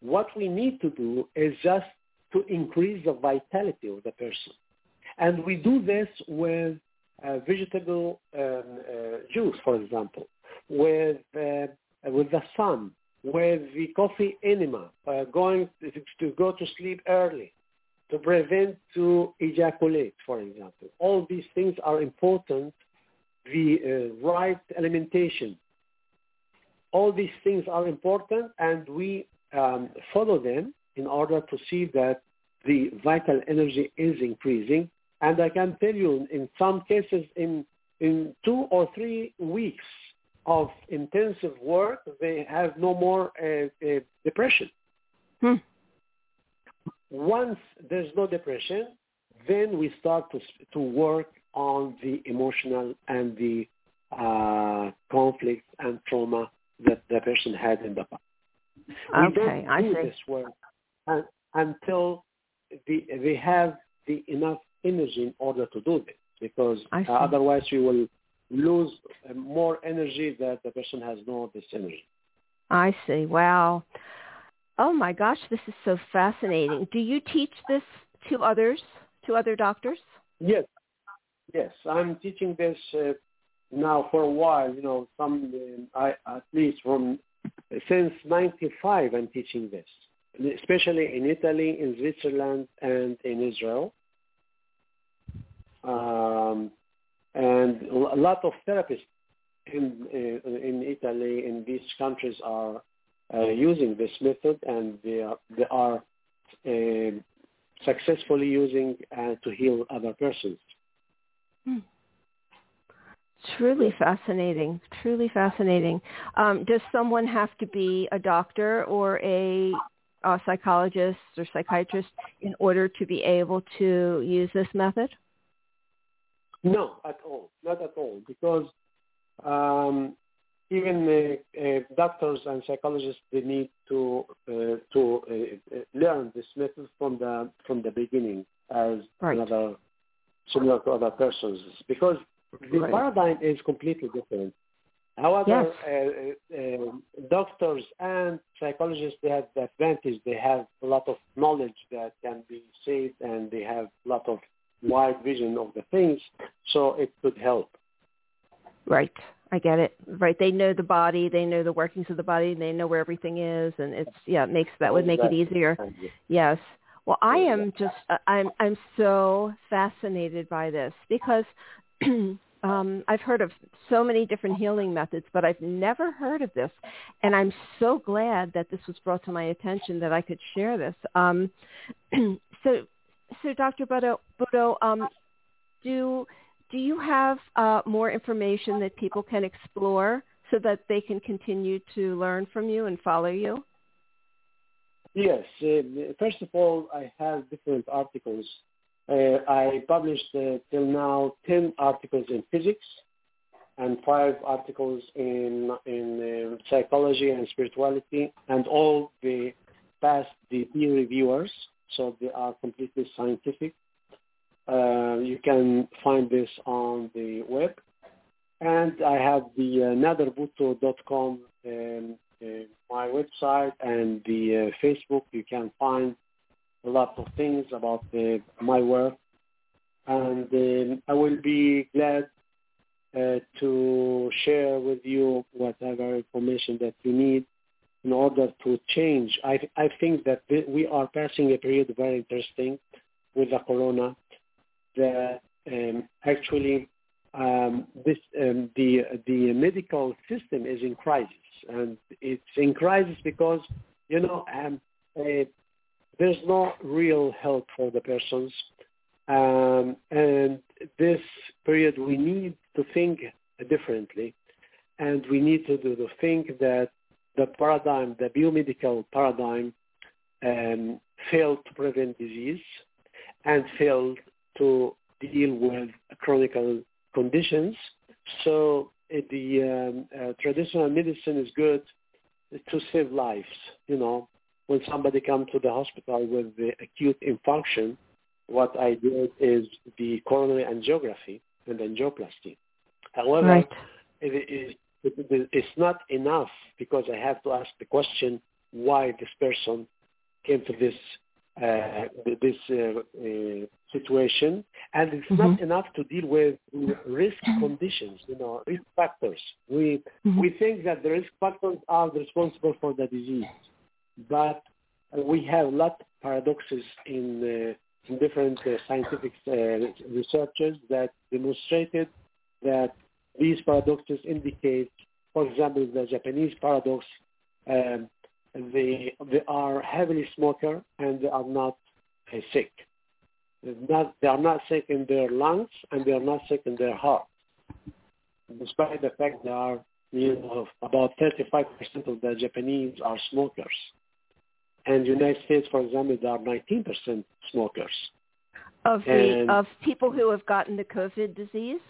what we need to do is just to increase the vitality of the person. And we do this with uh, vegetable um, uh, juice, for example, with, uh, with the sun, with the coffee enema, uh, going to, go to sleep early, to prevent to ejaculate, for example. All these things are important. The uh, right alimentation. All these things are important, and we um, follow them in order to see that the vital energy is increasing. And I can tell you, in some cases, in in two or three weeks of intensive work, they have no more uh, uh, depression. Hmm. Once there's no depression, then we start to to work on the emotional and the uh, conflict and trauma that the person had in the past. Okay, we don't I see. this work un- until the, they have the enough energy in order to do this, because uh, otherwise we will lose uh, more energy that the person has no this energy. I see. Wow. Oh my gosh, this is so fascinating. Do you teach this to others, to other doctors? Yes, yes, I'm teaching this uh, now for a while. You know, some uh, I at least from since '95 I'm teaching this, especially in Italy, in Switzerland, and in Israel. Um, and a lot of therapists in uh, in Italy in these countries are uh, using this method, and they are they are uh, successfully using uh, to heal other persons. Truly fascinating. Truly fascinating. Um, does someone have to be a doctor or a, a psychologist or psychiatrist in order to be able to use this method? No, at all, not at all, because um, even uh, uh, doctors and psychologists they need to uh, to uh, uh, learn this method from the from the beginning as Right. another similar to other persons because the Right. paradigm is completely different. However, Yes. uh, uh, um, doctors and psychologists they have the advantage. They have a lot of knowledge that can be saved, and they have a lot of wide vision of the things, so it could help. Right. I get it. Right. They know the body. They know the workings of the body. They know where everything is, and it's yeah. It makes that would make it easier. Yes. Well, I am just uh, I'm I'm so fascinated by this because um, I've heard of so many different healing methods, but I've never heard of this, and I'm so glad that this was brought to my attention that I could share this. Um, so, so Dr. Butto, Butto um, do do you have uh, more information that people can explore so that they can continue to learn from you and follow you? Yes. Uh, first of all, I have different articles. Uh, I published uh, till now 10 articles in physics and five articles in, in uh, psychology and spirituality, and all the passed the peer reviewers, so they are completely scientific. Uh, you can find this on the web. And I have the uh, naderbutto.com um, uh, my website and the uh, Facebook. You can find a lot of things about my work, and um, I will be glad uh, to share with you whatever information that you need in order to change. I I think that th- we are passing a period very interesting with the corona. That um, actually um, this um, the the medical system is in crisis, and it's in crisis because you know um, uh, there's no real help for the persons, um, and this period we need to think differently, and we need to, to think that the paradigm, the biomedical paradigm, um, failed to prevent disease and failed to deal with chronic conditions. So uh, the um, uh, traditional medicine is good to save lives. You know, when somebody comes to the hospital with the acute infarction, what I did is the coronary angiography and angioplasty. However, Right. it, it, it's not enough because I have to ask the question why this person came to this uh, this uh, uh, situation, and it's mm-hmm. not enough to deal with risk conditions, you know, risk factors. We mm-hmm. we think that the risk factors are responsible for the disease, but we have a lot of paradoxes in, uh, in different uh, scientific uh, researches that demonstrated that these paradoxes indicate, for example, the Japanese paradox. Um, they they are heavily smoker and they are not uh, sick. Not, they are not sick in their lungs and they are not sick in their heart, despite the fact they are you know about 35% of the Japanese are smokers, and United States, for example, there are 19% smokers. Of the of people who have gotten the COVID disease.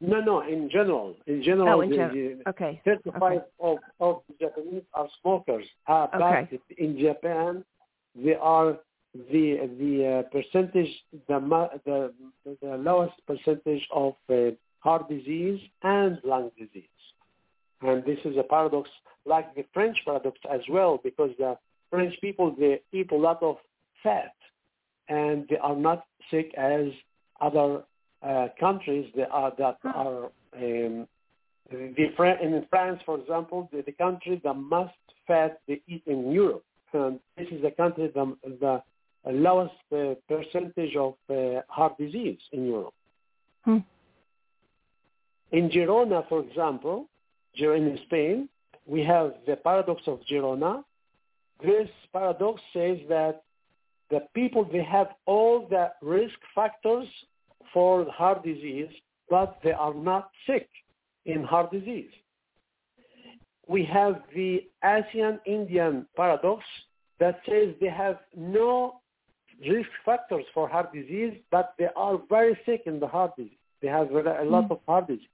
No, no, in general. In general, oh, in general. okay. 35 okay. of, of the Japanese are smokers. Uh, okay. But in Japan, they are the the uh, percentage, the, the the lowest percentage of uh, heart disease and lung disease. And this is a paradox, like the French paradox as well, because the French people they eat a lot of fat, and they are not sick as other uh, countries that are that are um, the, in France, for example, the, the country that must fat they eat in Europe. And this is the country the, the lowest uh, percentage of uh, heart disease in Europe. Hmm. In Girona, for example, in Spain, we have the paradox of Girona. This paradox says that the people they have all the risk factors for heart disease, but they are not sick in heart disease. We have the Asian Indian paradox that says they have no risk factors for heart disease, but they are very sick in the heart disease. They have a lot mm. of heart disease.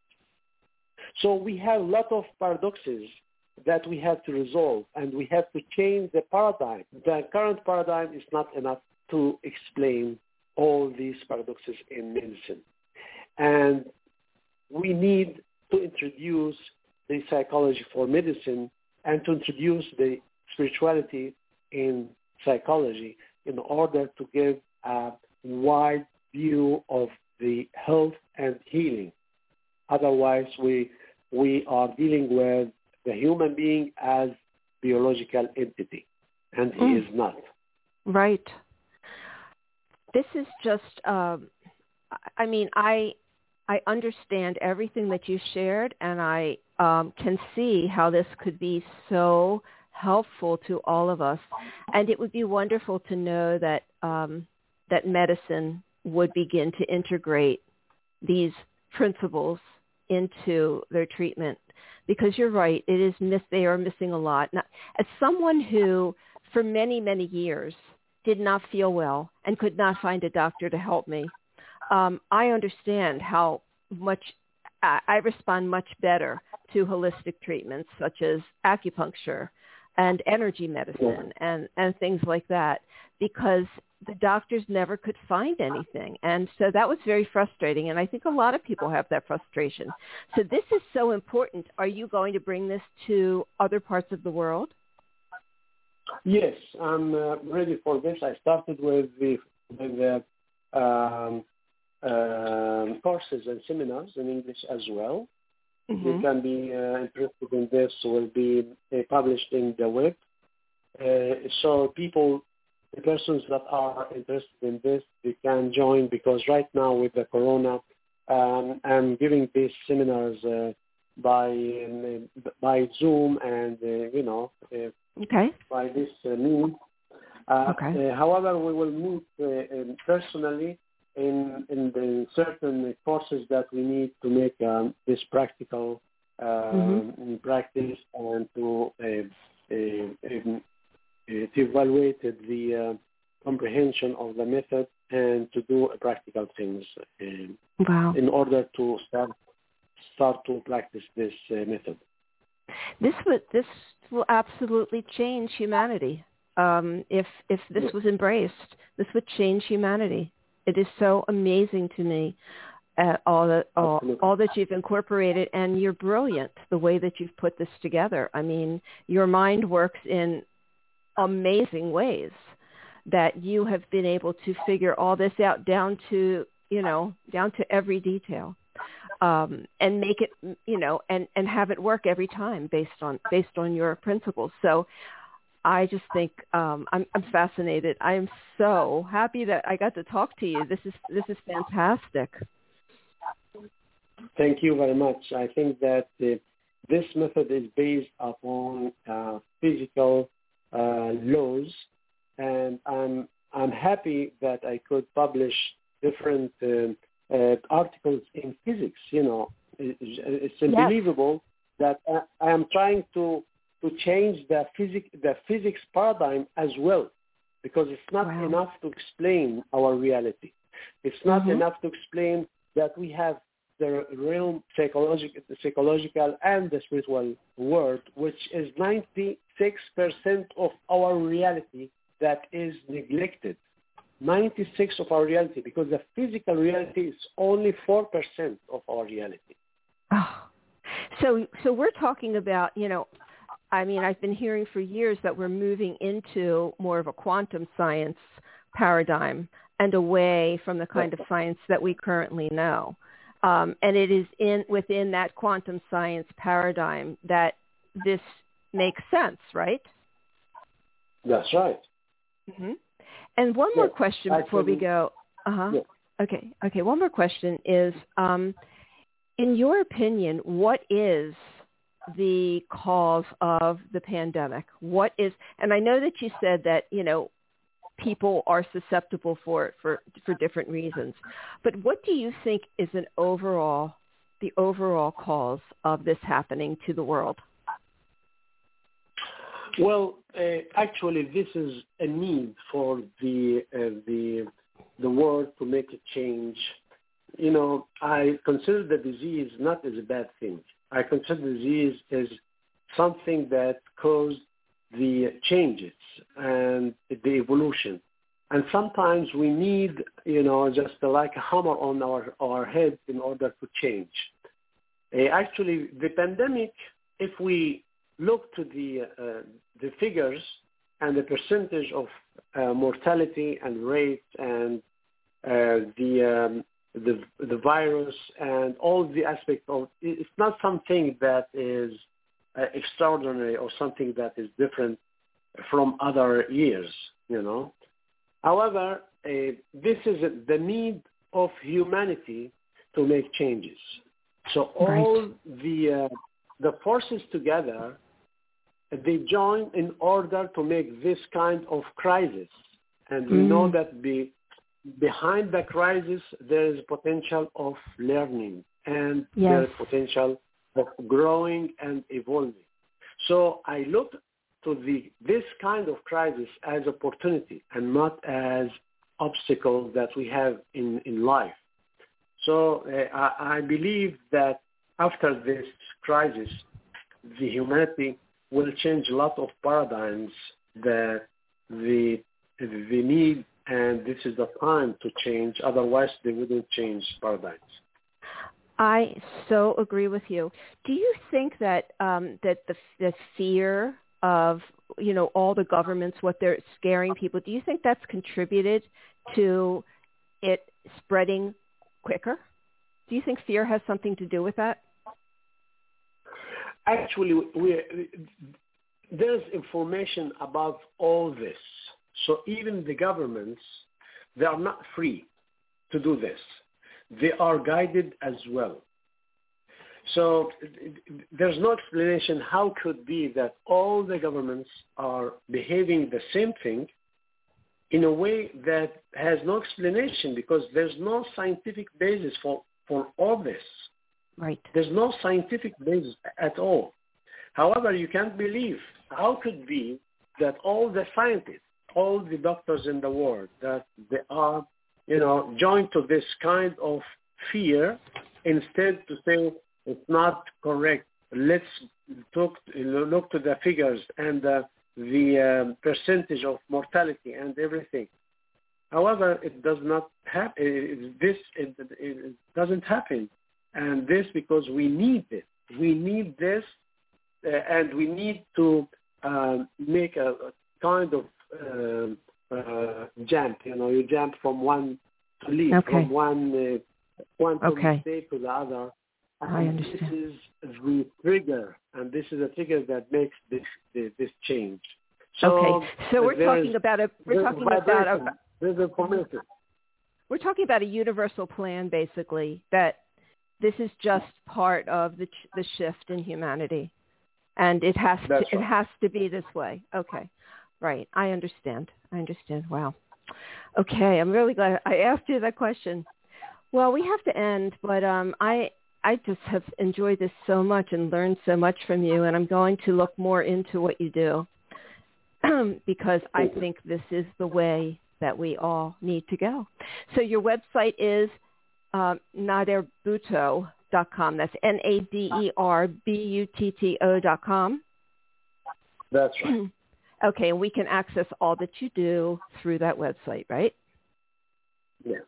So we have a lot of paradoxes that we have to resolve, and we have to change the paradigm. The current paradigm is not enough to explain all these paradoxes in medicine. And we need to introduce the psychology for medicine and to introduce the spirituality in psychology in order to give a wide view of the health and healing. Otherwise, we, we are dealing with the human being as biological entity, and he mm. is not. Right this is just um, I mean I I understand everything that you shared and I um, can see how this could be so helpful to all of us. And it would be wonderful to know that um, that medicine would begin to integrate these principles into their treatment. Because you're right it is miss they are missing a lot. Now, as someone who for many many years did not feel well and could not find a doctor to help me, um, I understand how much I, I respond much better to holistic treatments such as acupuncture and energy medicine and, and things like that because the doctors never could find anything. And so that was very frustrating. And I think a lot of people have that frustration. So this is so important. Are you going to bring this to other parts of the world? Yes, I'm uh, ready for this. I started with the, with the um, uh, courses and seminars in English as well. Mm-hmm. You can be uh, interested in this will be uh, published in the web. Uh, so people, the persons that are interested in this, they can join because right now with the corona, um, I'm giving these seminars uh, by um, by Zoom and you know Okay. By this uh, means. Uh, okay. Uh, however, we will meet um, personally in in the certain courses that we need to make um, this practical mm-hmm. practice and to um, to evaluate the comprehension of the method and to do practical things wow. in order to start start to practice this uh, method. This would this will absolutely change humanity. Um, if if this was embraced, this would change humanity. It is so amazing to me. uh, all, the, all, all that you've incorporated, and you're brilliant the way that you've put this together. I mean, your mind works in amazing ways that you have been able to figure all this out down to you know down to every detail um, and make it you know and and have it work every time based on based on your principles so I just think um, I'm, I'm fascinated. I am so happy that I got to talk to you. This is this is fantastic. Thank you very much. I think that the, this method is based upon uh, physical uh, laws, and I'm I'm happy that I could publish different uh, uh articles in physics. You know, it's unbelievable yes. that I, I am trying to to change the physics the physics paradigm as well, because it's not wow. enough to explain our reality. It's not mm-hmm. enough to explain that we have the real psychological, psychological and the spiritual world, which is 96% of our reality that is neglected. 96 of our reality because the physical reality is only 4% of our reality. Oh. So so we're talking about, you know, I mean, I've been hearing for years that we're moving into more of a quantum science paradigm and away from the kind of science that we currently know. Um, and it is in within that quantum science paradigm that this makes sense, right? That's right. Mm-hmm. And one more question before we go. Uh-huh. Okay. Okay. One more question is, um, in your opinion, what is the cause of the pandemic? What is, and I know that you said that, you know, people are susceptible for it for, for different reasons. But what do you think is an overall, the overall cause of this happening to the world? Well, uh, actually, this is a need for the uh, the the world to make a change. You know, I consider the disease not as a bad thing. I consider the disease as something that caused the changes and the evolution. And sometimes we need, you know, just like a hammer on our, our head in order to change. Uh, actually, the pandemic, if we look to the, uh, the figures and the percentage of uh, mortality and rate and uh, the, um, the, the virus and all the aspects of, it's not something that is uh, extraordinary or something that is different from other years, you know. However, uh, this is the need of humanity to make changes. So all right. the uh, the forces together, they join in order to make this kind of crisis. And we mm know that be, behind the crisis there is potential of learning and yes. there is potential of growing and evolving. So I look to the, this kind of crisis as opportunity and not as obstacle that we have in, in life. So uh, I, I believe that after this crisis, the humanity will change a lot of paradigms that the, the need and this is the time to change. Otherwise, they wouldn't change paradigms. I so agree with you. Do you think that um, that the the fear of you know all the governments, what they're scaring people, do you think that's contributed to it spreading quicker? Do you think fear has something to do with that? Actually, there's information about all this. So even the governments, they are not free to do this they are guided as well. So there's no explanation how could be that all the governments are behaving the same thing in a way that has no explanation because there's no scientific basis for, for all this. Right. There's no scientific basis at all. However, you can't believe how could be that all the scientists, all the doctors in the world, that they are you know, joined to this kind of fear instead to say it's not correct. Let's talk, look to the figures and uh, the um, percentage of mortality and everything. However, it does not happen. This it, it doesn't happen, and this because we need it. We need this, uh, and we need to um, make a, a, kind of uh, uh, jump. You know, you jump from one to leave, okay. from one uh, quantum okay. state to the other. And I understand. This is the trigger, and this is a trigger that makes this this, this change. So okay, so we're talking about a we're talking about a, there's a commitment. we're talking about a universal plan, basically that this is just part of the ch- the shift in humanity, and it has That's to it has to be this way. Okay, right. I understand. I understand. Wow. Okay, I'm really glad I asked you that question. Well, we have to end, but um, I I just have enjoyed this so much and learned so much from you, and I'm going to look more into what you do because I think this is the way that we all need to go. So your website is um, naderbutto.com. That's N-A-D-E-R-B-U-T-T-O.com. That's right. okay, and we can access all that you do through that website, right? Yeah,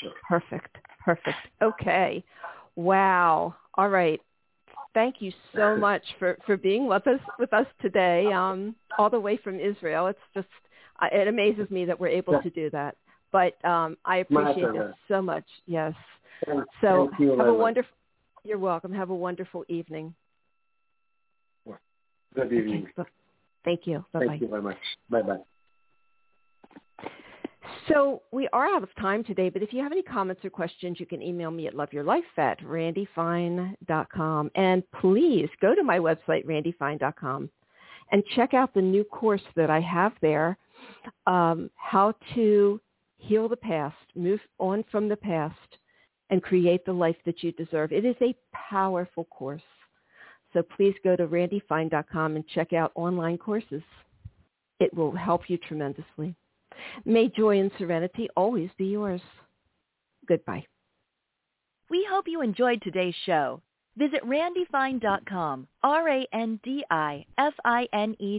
sure. Perfect. Perfect. Okay. Wow. All right. Thank you so much for, for being with us with us today, um, all the way from Israel. It's just it amazes me that we're able Yeah. to do that. But um, I appreciate it so much. Yes. Thank- So thank you have a wonderful. You're welcome. Have a wonderful evening. Good evening. Okay. Thank you. Bye bye. Thank you very much. Bye bye. So we are out of time today, but if you have any comments or questions, you can email me at loveyourlife at randifine.com. And please go to my website, randifine.com, and check out the new course that I have there, um, how to heal the past, move on from the past, and create the life that you deserve. It is a powerful course. So please go to randifine.com and check out online courses. It will help you tremendously. May joy and serenity always be yours. Goodbye. We hope you enjoyed today's show. Visit randifine.com, R-A-N-D-I-F-I-N-E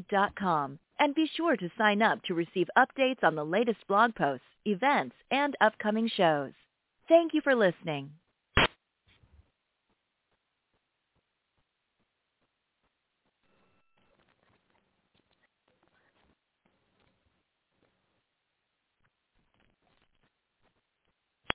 dot com, and be sure to sign up to receive updates on the latest blog posts, events, and upcoming shows. Thank you for listening.